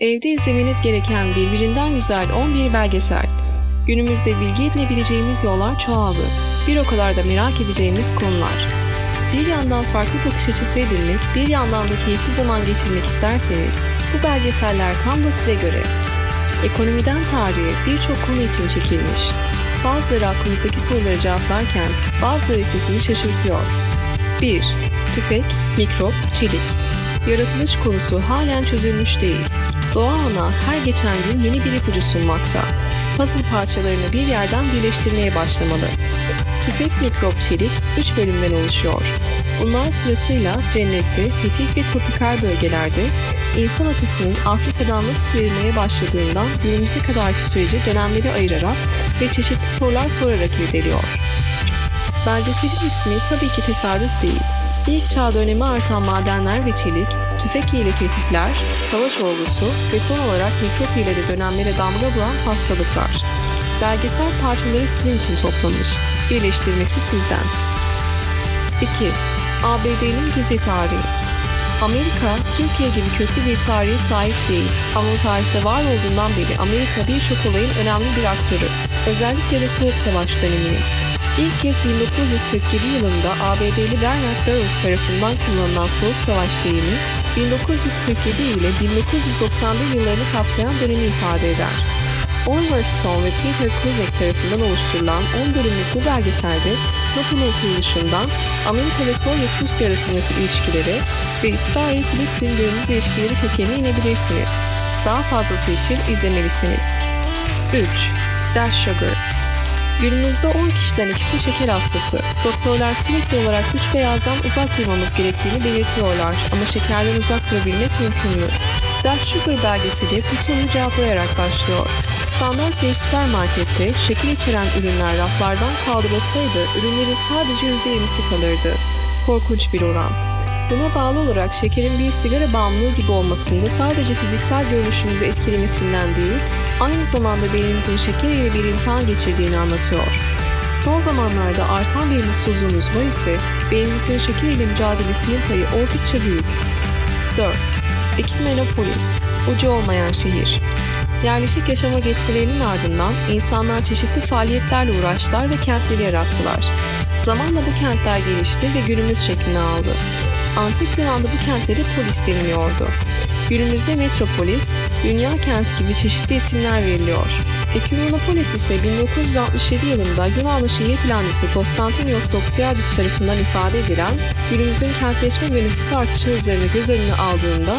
Evde izlemeniz gereken birbirinden güzel 11 belgesel. Günümüzde bilgi edinebileceğimiz yollar çoğaldı. Bir o kadar da merak edeceğimiz konular. Bir yandan farklı bakış açısı edinmek, bir yandan da keyifli zaman geçirmek isterseniz bu belgeseller tam da size göre. Ekonomiden tarihe birçok konu için çekilmiş. Bazıları aklınızdaki soruları cevaplarken bazıları sizi şaşırtıyor. 1. Tüfek, mikrop, çelik. Yaratılış konusu halen çözülmüş değil. Doğa ana her geçen gün yeni bir ipucu sunmakta. Puzzle parçalarını bir yerden birleştirmeye başlamalı. Tüfek mikrop çelik 3 bölümden oluşuyor. Bunlar sırasıyla cennette, fetih ve tropikal bölgelerde insan atasının Afrika'dan nasıl verilmeye başladığından günümüze kadarki süreci dönemleri ayırarak ve çeşitli sorular sorarak irdeliyor. Belgeselin ismi tabii ki tesadüf değil. İlk çağ dönemi artan madenler ve çelik, tüfek ile tetikler, savaş olgusu ve son olarak mikrop ile de dönemlere damga vuran hastalıklar. Belgesel parçaları sizin için toplamış. Birleştirmesi sizden. 2. ABD'nin gizli tarihi Amerika, Türkiye gibi köklü bir tarihe sahip değil ama tarihte var olduğundan beri Amerika birçok olayın önemli bir aktörü. Özellikle de Soğuk Savaş döneminin. İlk kez 1947 yılında ABD'li Bernard Baruch tarafından kullanılan Soğuk Savaş deyimi 1947 ile 1990'lı yıllarını kapsayan dönemi ifade eder. Oliver Stone ve Peter Kuzek tarafından oluşturulan 10 bölümlük bu belgeselde NATO'nun kuruluşundan Amerika ve Sovyet Rusya arasındaki ilişkileri ve İsrail-Filistin günümüz ilişkileri kökenine inebilirsiniz. Daha fazlası için izlemelisiniz. 3. Dash Sugar Günümüzde 10 kişiden ikisi şeker hastası. Doktorlar sürekli olarak üç beyazdan uzak durmamız gerektiğini belirtiyorlar ama şekerden uzak durabilmek mümkün mü? Dark Sugar belgeseli bu soruyu cevaplayarak başlıyor. Standart bir süpermarkette şeker içeren ürünler raflardan kaldırılsaydı ürünlerin sadece %20'si kalırdı. Korkunç bir oran. Buna bağlı olarak şekerin bir sigara bağımlılığı gibi olmasında sadece fiziksel görünüşümüzü etkilemesinden değil, aynı zamanda beynimizin şeker ile bir imtihan geçirdiğini anlatıyor. Son zamanlarda artan bir mutsuzluğumuz var ise beynimizin şeker ile mücadelesinin payı oldukça büyük. 4. Ekimenopolis, ucu olmayan şehir. Yerleşik yaşama geçmelerinin ardından insanlar çeşitli faaliyetlerle uğraştılar ve kentleri yarattılar. Zamanla bu kentler gelişti ve günümüz şeklini aldı. Antik Yunan'da bu kentlere polis deniliyordu. Günümüzde metropolis, dünya kenti gibi çeşitli isimler veriliyor. Ekümenopolis ise 1967 yılında Yunanlı şehir plancısı Konstantinios Doxiadis tarafından ifade edilen günümüzün kentleşme ve nüfus artışı hızlarını göz önüne aldığında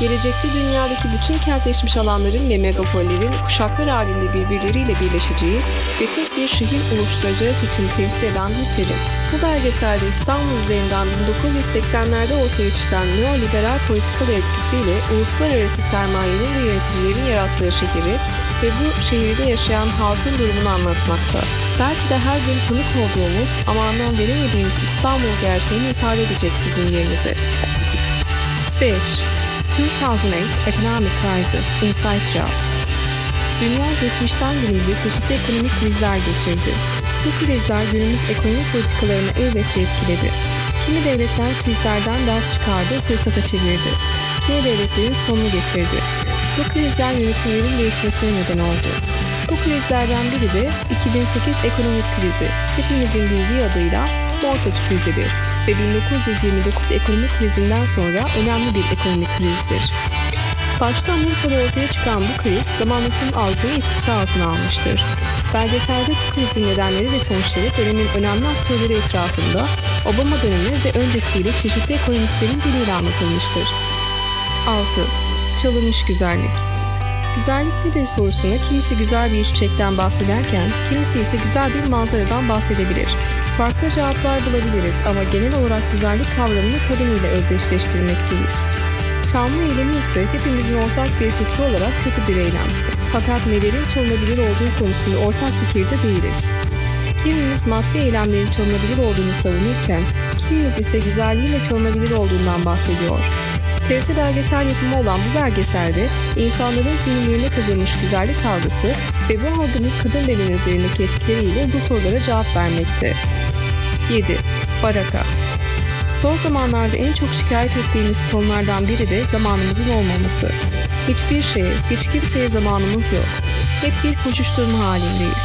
gelecekte dünyadaki bütün kentleşmiş alanların ve megapollerin kuşaklar halinde birbirleriyle birleşeceği ve tek bir şehir oluşturacağı fikrini temsil eden bir terim. Bu belgeselde İstanbul üzerinden 1980'lerde ortaya çıkan neoliberal politikalı etkisiyle uluslararası sermayenin ve yöneticilerin yarattığı şehri ve bu şehirde yaşayan halkın durumunu anlatmakta. Belki de her gün tanık olduğumuz ama anlam veremediğimiz İstanbul gerçeğini ifade edecek sizin yerinize. 5. 2008 Economic Crisis Inside Job Dünya geçmişten günümüze çeşitli ekonomik krizler geçirdi. Bu krizler günümüz ekonomi politikalarını elbette etkiledi. Kimi devletler krizlerden ders çıkardı, fırsata çevirdi. Kimi devletlerin sonunu getirdi. Bu krizler yönetimlerin değişmesine neden oldu. Bu krizlerden biri de 2008 ekonomik krizi, hepimizin bildiği adıyla mortgage krizidir ve 1929 ekonomik krizinden sonra önemli bir ekonomik krizdir. Başta Amerika'da ortaya çıkan bu kriz zamanla tüm Avrupa'yı etkisi altına almıştır. Belgeselde bu krizin nedenleri ve sonuçları dönemin önemli aktörleri etrafında Obama dönemi ve öncesiyle çeşitli ekonomistlerin diliyle anlatılmıştır. 6. Çalınmış güzellik Güzellik nedir sorusuna kimisi güzel bir çiçekten bahsederken kimisi ise güzel bir manzaradan bahsedebilir. Farklı cevaplar bulabiliriz ama genel olarak güzellik kavramını kadın ile özdeşleştirmekteyiz. Çalma eylemi ise hepimizin ortak bir fikri olarak kötü bir eylem. Fakat nelerin çalınabilir olduğu konusunda ortak fikirde değiliz. Kimimiz maddi eylemlerin çalınabilir olduğunu savunurken, kimimiz ise güzelliğiyle çalınabilir olduğundan bahsediyor. TRT belgesel yapımı olan bu belgeselde insanların zihinlerine kazınmış güzellik algısı ve bu algının kadın bedeni üzerindeki etkileriyle bu sorulara cevap vermekte. 7. Baraka Son zamanlarda en çok şikayet ettiğimiz konulardan biri de zamanımızın olmaması. Hiçbir şeye, hiç kimseye zamanımız yok. Hep bir koşuşturma halindeyiz.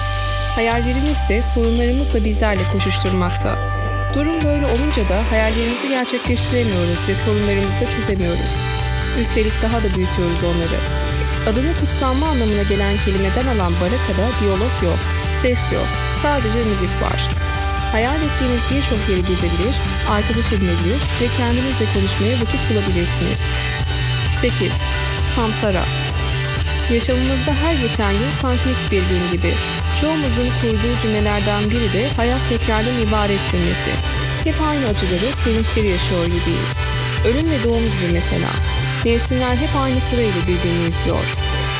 Hayallerimiz de sorunlarımız da bizlerle koşuşturmakta. Durum böyle olunca da hayallerimizi gerçekleştiremiyoruz ve sorunlarımızı da çözemiyoruz. Üstelik daha da büyütüyoruz onları. Adını kutsanma anlamına gelen kelimeden alan barakada diyalog yok, ses yok, sadece müzik var. Hayal ettiğiniz birçok yeri gezebilir, arkadaş edinebilir ve kendinizle konuşmaya vakit bulabilirsiniz. 8. Samsara Yaşamımızda her geçen gün sanki hiçbir gün gibi. Çoğumuzun kurduğu cümlelerden biri de hayat tekrardan ibaret cümlesi. Hep aynı acıları, sevinçleri yaşıyor gibiyiz. Ölüm ve doğum gibi mesela. Mevsimler hep aynı sırayla birbirini izliyor.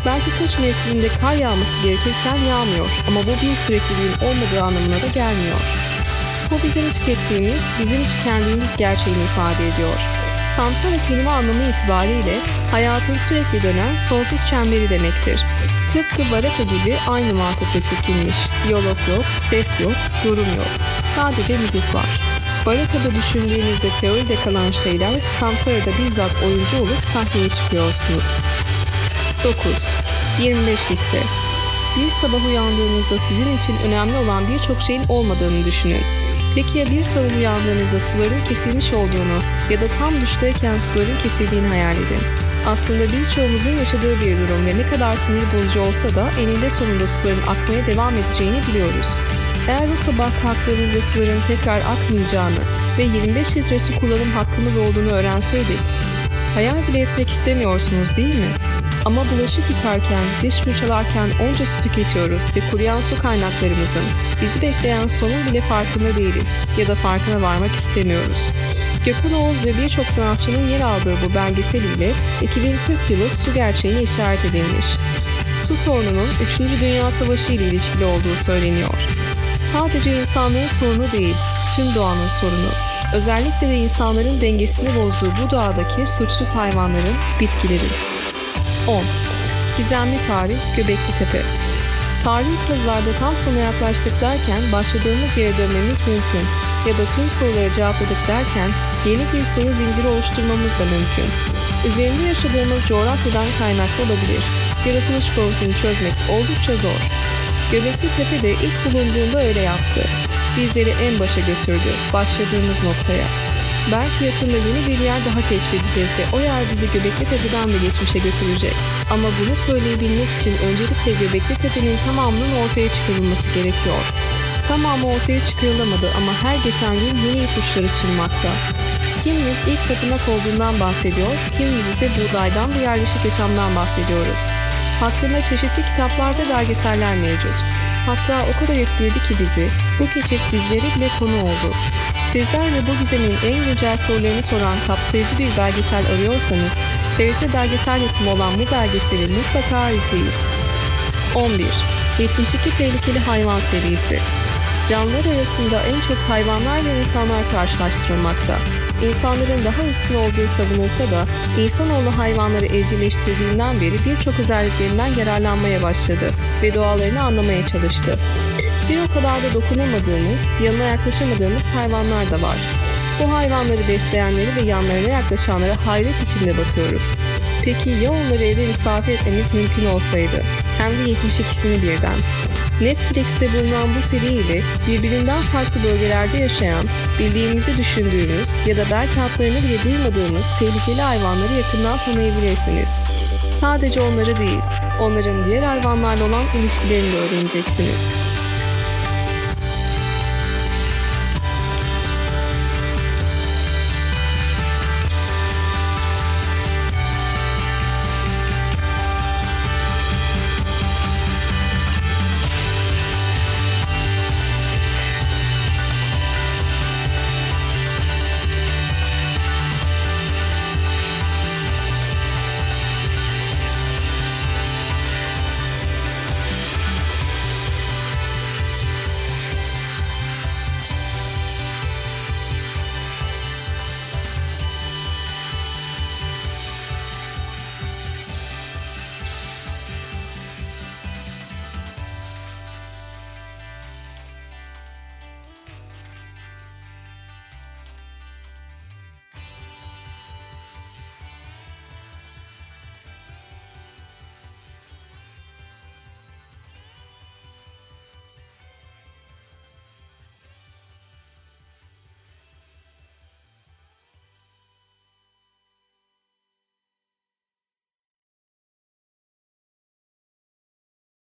Belki kış mevsiminde kar yağması gerekirken yağmıyor ama bu bir sürekliliğin olmadığı anlamına da gelmiyor. Bu bizim tükettiğimiz, bizim tükendiğimiz gerçeğini ifade ediyor. Samsara kelime anlamı itibariyle hayatın sürekli dönen sonsuz çemberi demektir. Tıpkı baraka gibi aynı mantıkla çekilmiş. Diyalog yok, ses yok, yorum yok. Sadece müzik var. Baraka'da düşündüğünüzde teoride kalan şeyler Samsara'da bizzat oyuncu olup sahneye çıkıyorsunuz. 9. 25 litre Bir sabah uyandığınızda sizin için önemli olan birçok şeyin olmadığını düşünün. Peki ya bir sabah uyandığınızda suların kesilmiş olduğunu ya da tam duştayken suların kesildiğini hayal edin. Aslında birçoğumuzun yaşadığı bir durum ve ne kadar sinir bozucu olsa da eninde sonunda suların akmaya devam edeceğini biliyoruz. Eğer bu sabah kalktığımızda suların tekrar akmayacağını ve 25 litre su kullanım hakkımız olduğunu öğrenseydik, hayal bile etmek istemiyorsunuz değil mi? Ama bulaşık yıkarken, diş fırçalarken onca su tüketiyoruz ve kuruyan su kaynaklarımızın bizi bekleyen sonun bile farkında değiliz ya da farkına varmak istemiyoruz. Gökhan Oğuz ve birçok sanatçının yer aldığı bu belgesel ile 2040 yılı su gerçeğine işaret edilmiş. Su sorununun 3. Dünya Savaşı ile ilişkili olduğu söyleniyor. Sadece insanların sorunu değil, tüm doğanın sorunu. Özellikle de insanların dengesini bozduğu bu doğadaki suçsuz hayvanların, bitkilerin. 10. Gizemli Tarih Göbekli Tepe Tarihi kazılarda tam sona yaklaştık derken başladığımız yere dönmemiz mümkün ya da tüm soruları cevapladık derken yeni bir soru zinciri oluşturmamız da mümkün. Üzerinde yaşadığımız coğrafyadan kaynaklı olabilir. Yaratılış konusunu çözmek oldukça zor. Göbekli Tepe de ilk bulunduğunda öyle yaptı. Bizleri en başa götürdü, başladığımız noktaya. Belki yakında yeni bir yer daha keşfedeceğiz ve o yer bizi Göbekli Tepe'den de geçmişe götürecek. Ama bunu söyleyebilmek için öncelikle Göbekli Tepe'nin tamamının ortaya çıkarılması gerekiyor. Tamamı ortaya çıkarılamadı ama her geçen gün yeni ipuçları sunmakta. Kimimiz ilk tapınak olduğundan bahsediyor, kimimiz ise buğdaydan ve yerleşik yaşamdan bahsediyoruz. Hakkında çeşitli kitaplar ve belgeseller mevcut. Hatta o kadar etkiledi ki bizi, bu keşif bizlere bile konu oldu. Sizler de bu gizemin en güncel sorularını soran kapsayıcı bir belgesel arıyorsanız, TRT belgesel yapımı olan bu belgeseli mutlaka izleyin. 11. 72 Tehlikeli Hayvan Serisi Canlılar arasında en çok hayvanlar ve insanlar karşılaştırılmakta. İnsanların daha üstün olduğu savunulsa da insanoğlu hayvanları evcilleştirdiğinden beri birçok özelliklerinden yararlanmaya başladı ve doğalarını anlamaya çalıştı. Bir o kadar da dokunulmadığımız, yanına yaklaşamadığımız hayvanlar da var. Bu hayvanları besleyenleri ve yanlarına yaklaşanlara hayret içinde bakıyoruz. Peki ya onları eve misafir etmemiz mümkün olsaydı? Hem de 72'sini birden. Netflix'te bulunan bu seri ile birbirinden farklı bölgelerde yaşayan, bildiğimizi düşündüğümüz ya da belki adlarını bile duymadığımız tehlikeli hayvanları yakından tanıyabilirsiniz. Sadece onları değil, onların diğer hayvanlarla olan ilişkilerini de öğreneceksiniz.